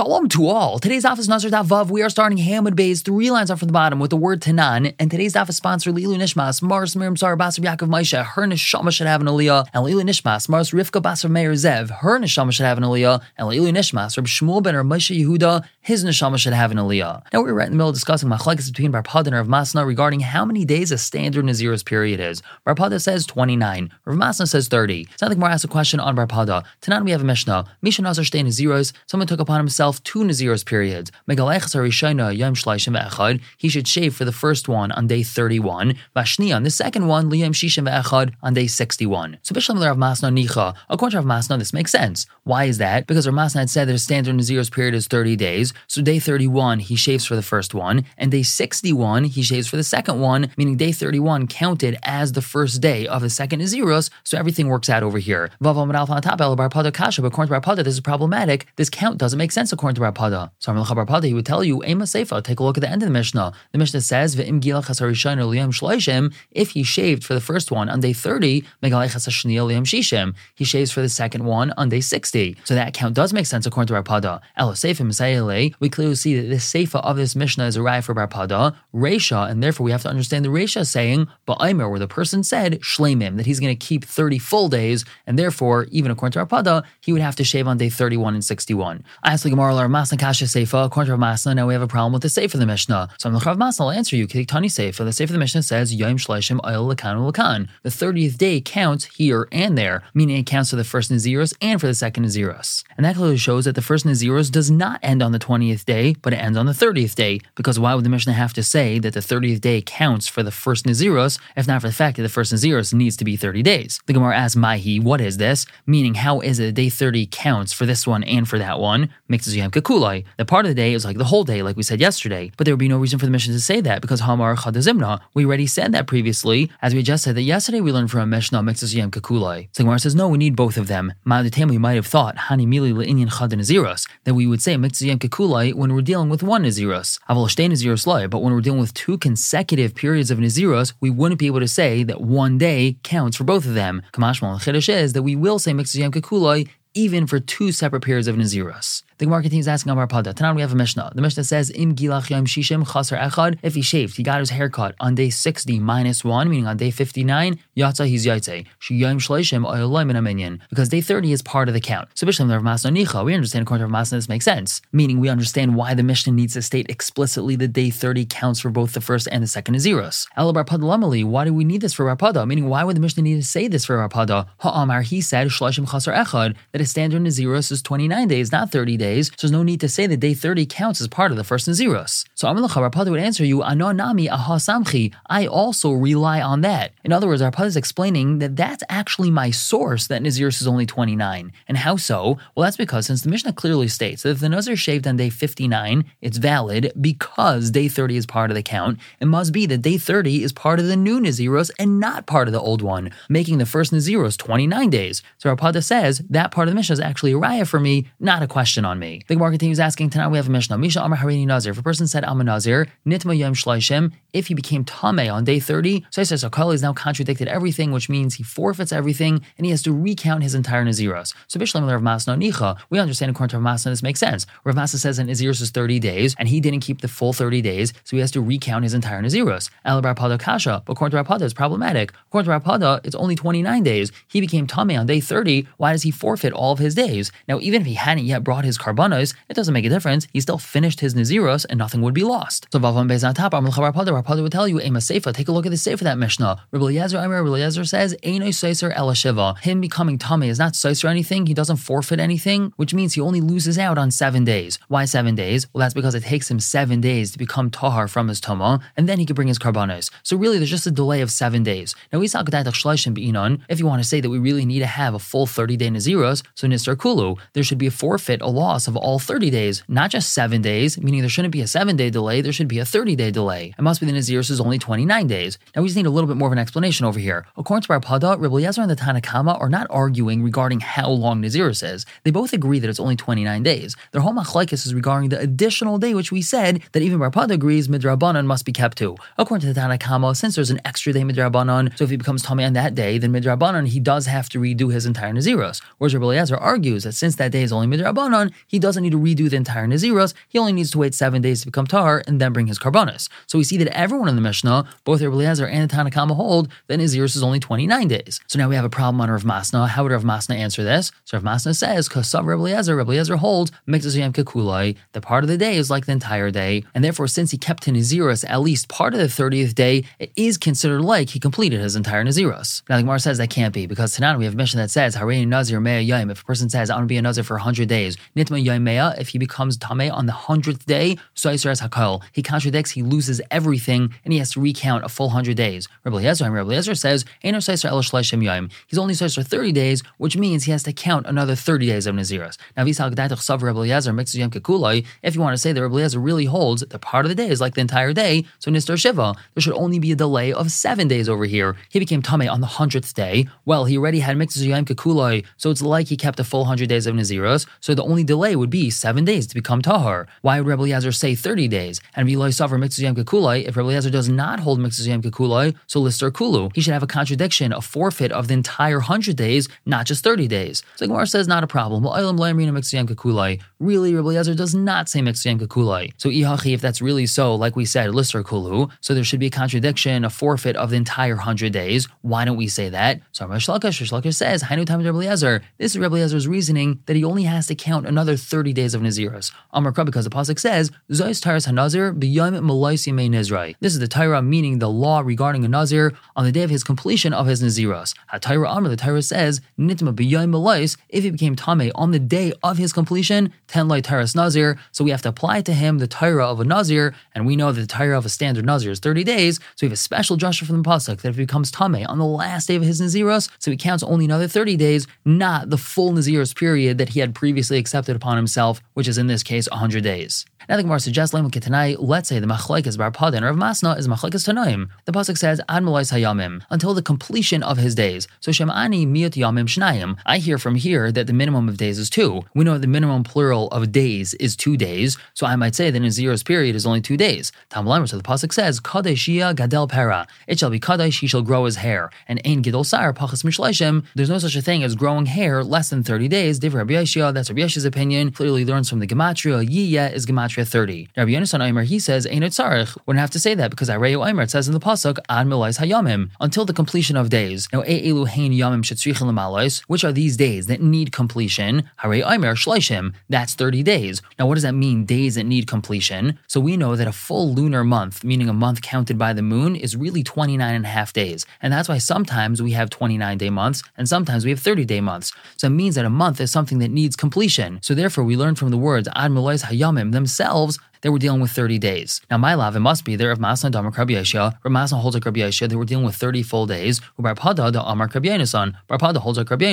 Shalom to all. Today's office Nazir Vav. We are starting Hamid Bays three lines up from the bottom with the word Tanan. And today's office sponsor Lilu Nishmas, Mars Miriam Sar Basar Yaakov Maisha. Her neshama should have an aliyah. And Lilu Nishmas, Mars Rivka Basar Meir Zev. Her neshama should have an aliyah. And Lilu Nishmas, Reb Shmuel Ben Moshe Yehuda. His neshama should have an aliyah. Now we're right in the middle of discussing machlekes between Bar Pada and Rav Masna regarding how many days a standard Naziris period is. Bar Pada says 29. Rav Masna says 30. So I think more ask a question on Bar Pada. Tanan we have a Mishnah. Mishnah Nazar stay Naziros. Someone took upon himself two Naziros periods. He should shave for the first one on day 31. Vashni on the second one, on day 61. So Bishlam Rav Masna Nicha. According to Rav Masna, this makes sense. Why is that? Because Rav Masna had said that a standard Naziros period is 30 days. So day 31, he shaves for the first one. And day 61, he shaves for the second one, meaning day 31 counted as the first day of the second Naziros. So everything works out over here. According to Bar Pada, this is problematic. This count doesn't make sense according to Bar Pada. So Amar Bar Pada, he would tell you, Ema Seifa, take a look at the end of the Mishnah. The Mishnah says, Ve'im gilach shloishim, if he shaved for the first one on day 30, shishim, he shaves for the second one on day 60. So that count does make sense according to Bar Pada. Elo Seifa we clearly see that the Seifa of this Mishnah is a right for Bar Pada, Resha, and therefore we have to understand the Resha saying, Ba'aimer, where the person said, Shlemim, that he's going to keep 30 full days, and therefore, even according to Bar Pada, he would have to shave on day 31 and 61. I asked the Gemara, Masna Kasha Seifa, according to Rav Masna, now we have a problem with the Seifa of the Mishnah. So I'm Rav Masna, I'll answer you. Tani Seifa, the Seifa of the Mishnah says, Yom Shleishim Oil Lakan Lakan. The 30th day counts here and there, meaning it counts for the first Naziros and for the second Naziros. And that clearly shows that the first Naziros does not end on the 20th day, but it ends on the 30th day, because why would the Mishnah have to say that the 30th day counts for the first Naziros, if not for the fact that the first Naziros needs to be 30 days? The Gemara asks, Mahi, what is this? Meaning, how is it day 30 counts for this one and for that one? Makes Kakulai. The part of the day is like the whole day, like we said yesterday, but there would be no reason for the mission to say that because Hamar Chadazimna. We already said that previously, as we just said that yesterday we learned from a Mishnah Mixes Yom Kakulai. So Gemara says, no, we need both of them. Ma'adatem, we might have thought, Hani Mili Le'inyan Chad Naziros, that we would say Mixes Yom Kakulai when we're dealing with one Naziros. Aval Naziros Lai, but when we're dealing with two consecutive periods of Naziros, we wouldn't be able to say that one day counts for both of them. Kamashmal Chiddush is that we will say Mixes Yom Kakulai even for two separate periods of Naziros. The Gemara continues asking Amar Pada. Tanan we have a Mishnah. The Mishnah says, Im gilach yom shishim chaser echad. If he shaved, he got his haircut on day 60 minus 1, meaning on day 59, yatza he's yaitze. Shi yom shleishim oyolim in a. Because day 30 is part of the count. So Bishlam Rav Masna Nicha, we understand according to Rav Masna this makes sense. Meaning we understand why the Mishnah needs to state explicitly that day 30 counts for both the first and the second Naziros. El Bar Pada Lamali, why do we need this for Rapada? Meaning why would the Mishnah need to say this for Rapada? Ha'amar, he said, shleishim chaser echad, that a standard Naziros is 29 days, not 30 days. So there's no need to say that day 30 counts as part of the first Naziros. So Rapadi would answer you, Anonami aha samchi. I also rely on that. In other words, Rapadi is explaining that that's actually my source that Naziros is only 29. And how so? Well, that's because since the Mishnah clearly states that if the Nazir shaved on day 59, it's valid because day 30 is part of the count. It must be that day 30 is part of the new Naziros and not part of the old one, making the first Naziros 29 days. So Rapada says that part the Mishnah is actually a raya for me, not a question on me. The Gemara continues asking, tonight we have a Mishnah. Misha Amar Harini Nazir. If a person said I'm Nazir, Nitma Yom Shleishim, if he became Tame on day 30, so says Akali has now contradicted everything, which means he forfeits everything and he has to recount his entire Naziros. So Bishlam Rav Masna Nicha, we understand according to Rav Masna this makes sense. Rav Masna says that Naziros is 30 days and he didn't keep the full 30 days, so he has to recount his entire Naziros. El Pada Kasha, but according to Rapada, it's problematic. According to Rapada, it's only 29 days. He became Tame on day 30. Why does he forfeit all of his days? Now, even if he hadn't yet brought his karbanos, it doesn't make a difference. He still finished his Naziros and nothing would be lost. So Vavam Bez on top, Rapada would tell you, Ema Seifa, take a look at the Seifa that Mishnah. Rabbi Eliezer, Rabbi Eliezer says, Eino Seiser Elashiva. Him becoming Tame is not Seiser anything, he doesn't forfeit anything, which means he only loses out on seven days. Why seven days? Well, that's because it takes him seven days to become Tahar from his Tama, and then he can bring his karbanos. So really, there's just a delay of seven days. Now, if you want to say that we really need to have a full 30 day Naziros, so Nisar Kulu, there should be a forfeit, a loss of all 30 days, not just seven days, meaning there shouldn't be a seven day delay, there should be a 30 day delay. It must be the Naziros is only 29 days. Now we just need a little bit more of an explanation over here. According to our Pada, Rabbi Yezer and the Tanakama are not arguing regarding how long Naziros is. They both agree that it's only 29 days. Their whole machlekes is regarding the additional day, which we said that even Pada agrees midrabanan must be kept too. According to the Tanakama, since there's an extra day midrabanan, so if he becomes tummy on that day, then midrabanan he does have to redo his entire Naziros. Whereas Rabbi Eliezer argues that since that day is only midrabanan, he doesn't need to redo the entire Naziros. He only needs to wait seven days to become tar and then bring his karbanis. So we see that everyone in the Mishnah, both Rabbi Eliezer and the Tanakama, hold that Naziros is only 29 days. So now we have a problem on Rav Masna. How would Rav Masna answer this? So Rav Masna says, Kasav Rabbi Eliezer, Rabbi Eliezer holds, Mikzazayam Kekulai, the part of the day is like the entire day. And therefore, since he kept to Naziros at least part of the 30th day, it is considered like he completed his entire Naziros. Now the Gemara says that can't be because tonight we have a mission that says, Harein Nazir Mea. If a person says, I want to be a Nazir for 100 days, Nitma Yom if he becomes Tameh on the 100th day, so Hakal, he contradicts, he loses everything, and he has to recount a full 100 days. Rabbi Eliezer, Rabbi Eliezer says, He's only for 30 days, which means he has to count another 30 days of Naziros. Now, if you want to say that Rabbi Eliezer really holds that part of the day is like the entire day, so Nistar Shiva, there should only be a delay of seven days over here. He became Tameh on the 100th day. Well, he already had Mitzvah Yom Kekulai, so it's like he kept a full 100 days of Naziros, so the only delay would be seven days to become Tahar. Why would Rabbi Eliezer say 30 days? And Viloi suffer Mitzvah Yom Kekulai, if Rabbi Eliezer does not hold Mitzvah Yom Kekulai, so Lister Kulu, he should have a contradiction, a forfeit of the entire 100 days, not just 30 days. So Gemara says not a problem. Really, Rabbi Eliezer does not say Mitzvah Yom Kekulai. So Ihachi, if that's really so, like we said, Lister Kulu, so there should be a contradiction, a forfeit of the entire 100 days. Why don't we say that? So Shlakash, Shlakash says, Hainu Tam Rabbi Eliezer. This is Rabbi Eliezer's reasoning that he only has to count another 30 days of Naziros. Amar because the Pasuk says, Zois Taras HaNazir b'yom Malaisi Nizrai. This is the Torah meaning the law regarding a Nazir on the day of his completion of his Naziros. HaTorah Amr, the Torah says, Nitma b'yom if he became Tame on the day of his completion, ten light Taras Nazir, so we have to apply to him the Torah of a Nazir, and we know that the Torah of a standard Nazir is 30 days, so we have a special Joshua from the Pasuk that if he becomes Tame on the last day of his Naziros, so he counts only another 30 days, not the full Naziros period that he had previously accepted upon himself, which is in this case 100 days. Now the Gemara suggests Lemon Ketanai, let's say the Machlekes Bar Pada and Rav Masna is Machlekes Tanaim. The Pasuk says, Ad Hayamim, until the completion of his days. So Shem'ani Miyot Yamim Shnayim. I hear from here that the minimum of days is two. We know the minimum plural of days is two days, so I might say that in zero's period is only two days. Tam so the Pasuk says, Kadeshia Gadel Pera. It shall be Kadesh, he shall grow his hair. And Ein Gidol Sar Pachas Mishleishim, there's no such a thing as growing hair less than 30 days. Div Rabbi that's Rabbi opinion, clearly learns from the Gematria. Yiyah is Gematria 30. Rabbi Yonasan Aimer, he says, Ain't it tzarech? Wouldn't have to say that because Areyu Aimer, it says in the Pasuk, Ad Milais Hayamim, until the completion of days. Now, E'elu Hain Yamim Shetzrichin Lemalois, which are these days that need completion? Harei Aimer Shleishim, that's 30 days. Now, what does that mean, days that need completion? So we know that a full lunar month, meaning a month counted by the moon, is really 29 and a half days. And that's why sometimes we have 29 day months and sometimes we have 30 day months. So it means that a month is something that needs completion. So therefore, we learn from the words Ad Milais Hayamim themselves themselves they were dealing with 30 days. Now, my love, it must be there of Masna Damar Rav Masna holds like Rabbi Yoshiya, they were dealing with 30 full days. Bar Pada da Amar Rabbi Yonasan, Bar Pada holds like Rabbi.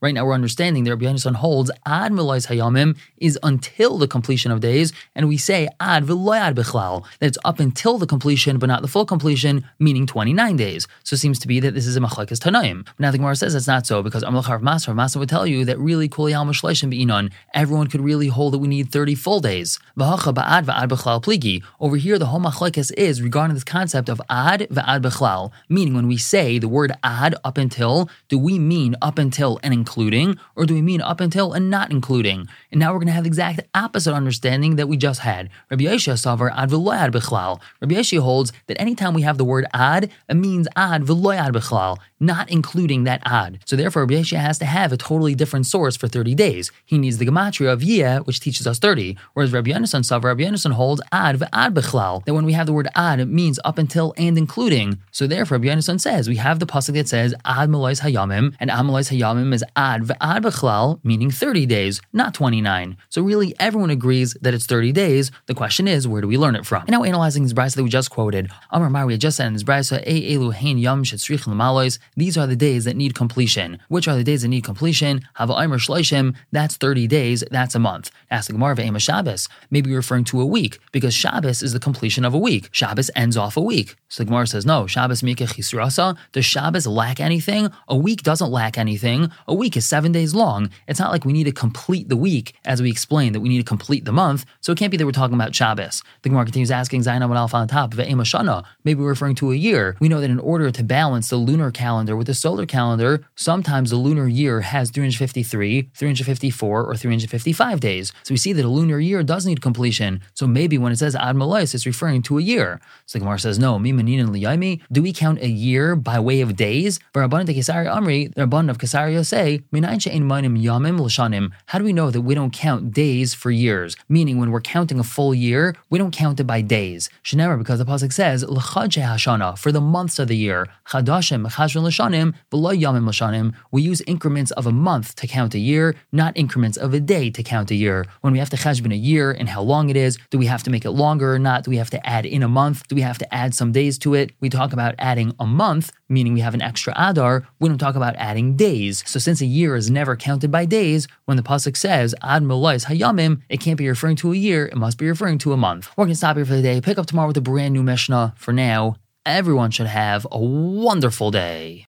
Right now, we're understanding that Rabbi Yonasan holds Ad Milais Hayamim is until the completion of days, and we say Ad V'loyad Bechlal, that it's up until the completion, but not the full completion, meaning 29 days. So it seems to be that this is a Machlekes Tanaim. But now the Gemara says it's not so, because Amalach Rav Masna, Masna would tell you that really Kuli Al Be'inon, everyone could really hold that we need 30 full days. V'hacha Ba'ad V'ad Bechlal pligi. Over here, the whole machlekes is regarding this concept of ad v'ad bechlal, meaning when we say the word ad up until, do we mean up until and including, or do we mean up until and not including? And now we're going to have the exact opposite understanding that we just had. Rabbi Yoshiya savar ad v'loyad bechlal. Rabbi Yoshiya holds that anytime we have the word ad, it means ad v'loyad bechlal, not including that ad. So therefore, Rabbi Yoshiya has to have a totally different source for 30 days. He needs the gematria of yeh, which teaches us 30, whereas Rabbi Yonasan savar, Rabbi Yonasan holds ad bechlal, that when we have the word ad, it means up until and including. So therefore, Rabbi says, we have the pasuk that says ad melois hayamim, and ad melois hayamim is ad ve'ad bechlal, meaning 30 days, not 29. So really, everyone agrees that it's 30 days. The question is, where do we learn it from? And now analyzing this brisa that we just quoted, Amar Mar, we just said in this brisa, e elu hein yam shetzrich These are the days that need completion. Which are the days that need completion? Hava Aimer Shloishim, that's 30 days, that's a month. Ask the Gemara Ema Shabbos. Maybe referring to a week because Shabbos is the completion of a week. Shabbos ends off a week. So the Gemara says, no, Shabbos Mika Chisrasa. Does Shabbos lack anything? A week doesn't lack anything. A week is seven days long. It's not like we need to complete the week, as we explained, that we need to complete the month. So it can't be that we're talking about Shabbos. The Gemara continues asking Zainab and Alpha on top of Shana. Maybe referring to a year. We know that in order to balance the lunar calendar with the solar calendar, sometimes the lunar year has 353, 354, or 355 days. So we see that a lunar year does need completion. So maybe when it says Ad Malais, it's referring to a year. So the Gemara says, no, Mimanin and Liyami, do we count a year by way of days? For Kesari Amri, the of Kesaria say, Yamim How do we know that we don't count days for years? Meaning when we're counting a full year, we don't count it by days. Shenera, because the Pasuk says, Hashana, for the months of the year. Chadashim, Chashvin Lashanim, Yamim Lashanim. We use increments of a month to count a year, not increments of a day to count a year. When we have to cheshbon a year and how long it is, do we have to make it longer or not? Do we have to add in a month? Do we have to add some days to it? We talk about adding a month, meaning we have an extra adar. We don't talk about adding days. So since a year is never counted by days, when the pasuk says ad melois hayamim, it can't be referring to a year. It must be referring to a month. We're gonna stop here for the day. Pick up tomorrow with a brand new Mishnah. For now, everyone should have a wonderful day.